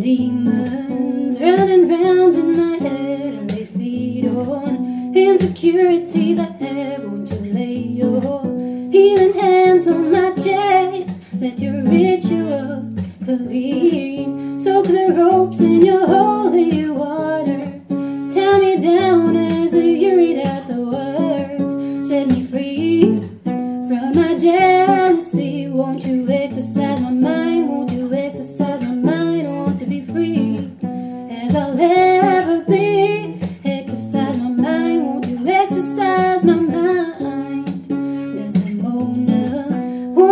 demons running round in my head and they feed on insecurities I have. Won't you lay your healing hands on my chest? Let your ritual clean. Soak the ropes in your holy water. Tie me down as you read out the words. Set me free from my jealousy. Won't you exorcise my mind? Won't you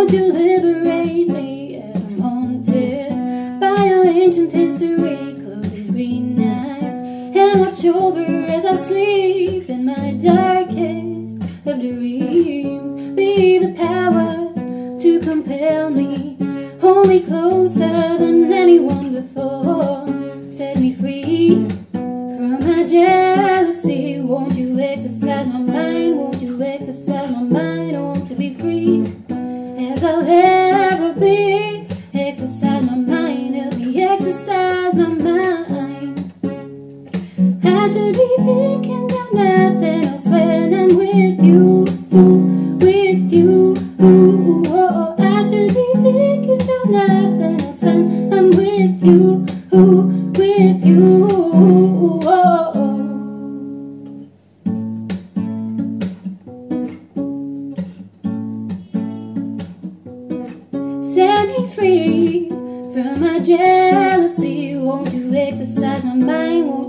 won't you liberate me as I'm haunted by your ancient history? Close these green eyes and watch over as I sleep in my darkest of dreams. Be the power to compel me, hold me closer than anyone before. Set me free from my jealousy. Won't you exorcise my mind? Won't you exorcise my mind? I want to be free as I'll ever be. Exorcise my mind, help me exorcise my mind. I should be thinking about nothing else when I'm with you, with you. Oh, I should be thinking about nothing else when I'm with you, with you. Set me free from my jealousy. Won't you exorcise my mind? Won't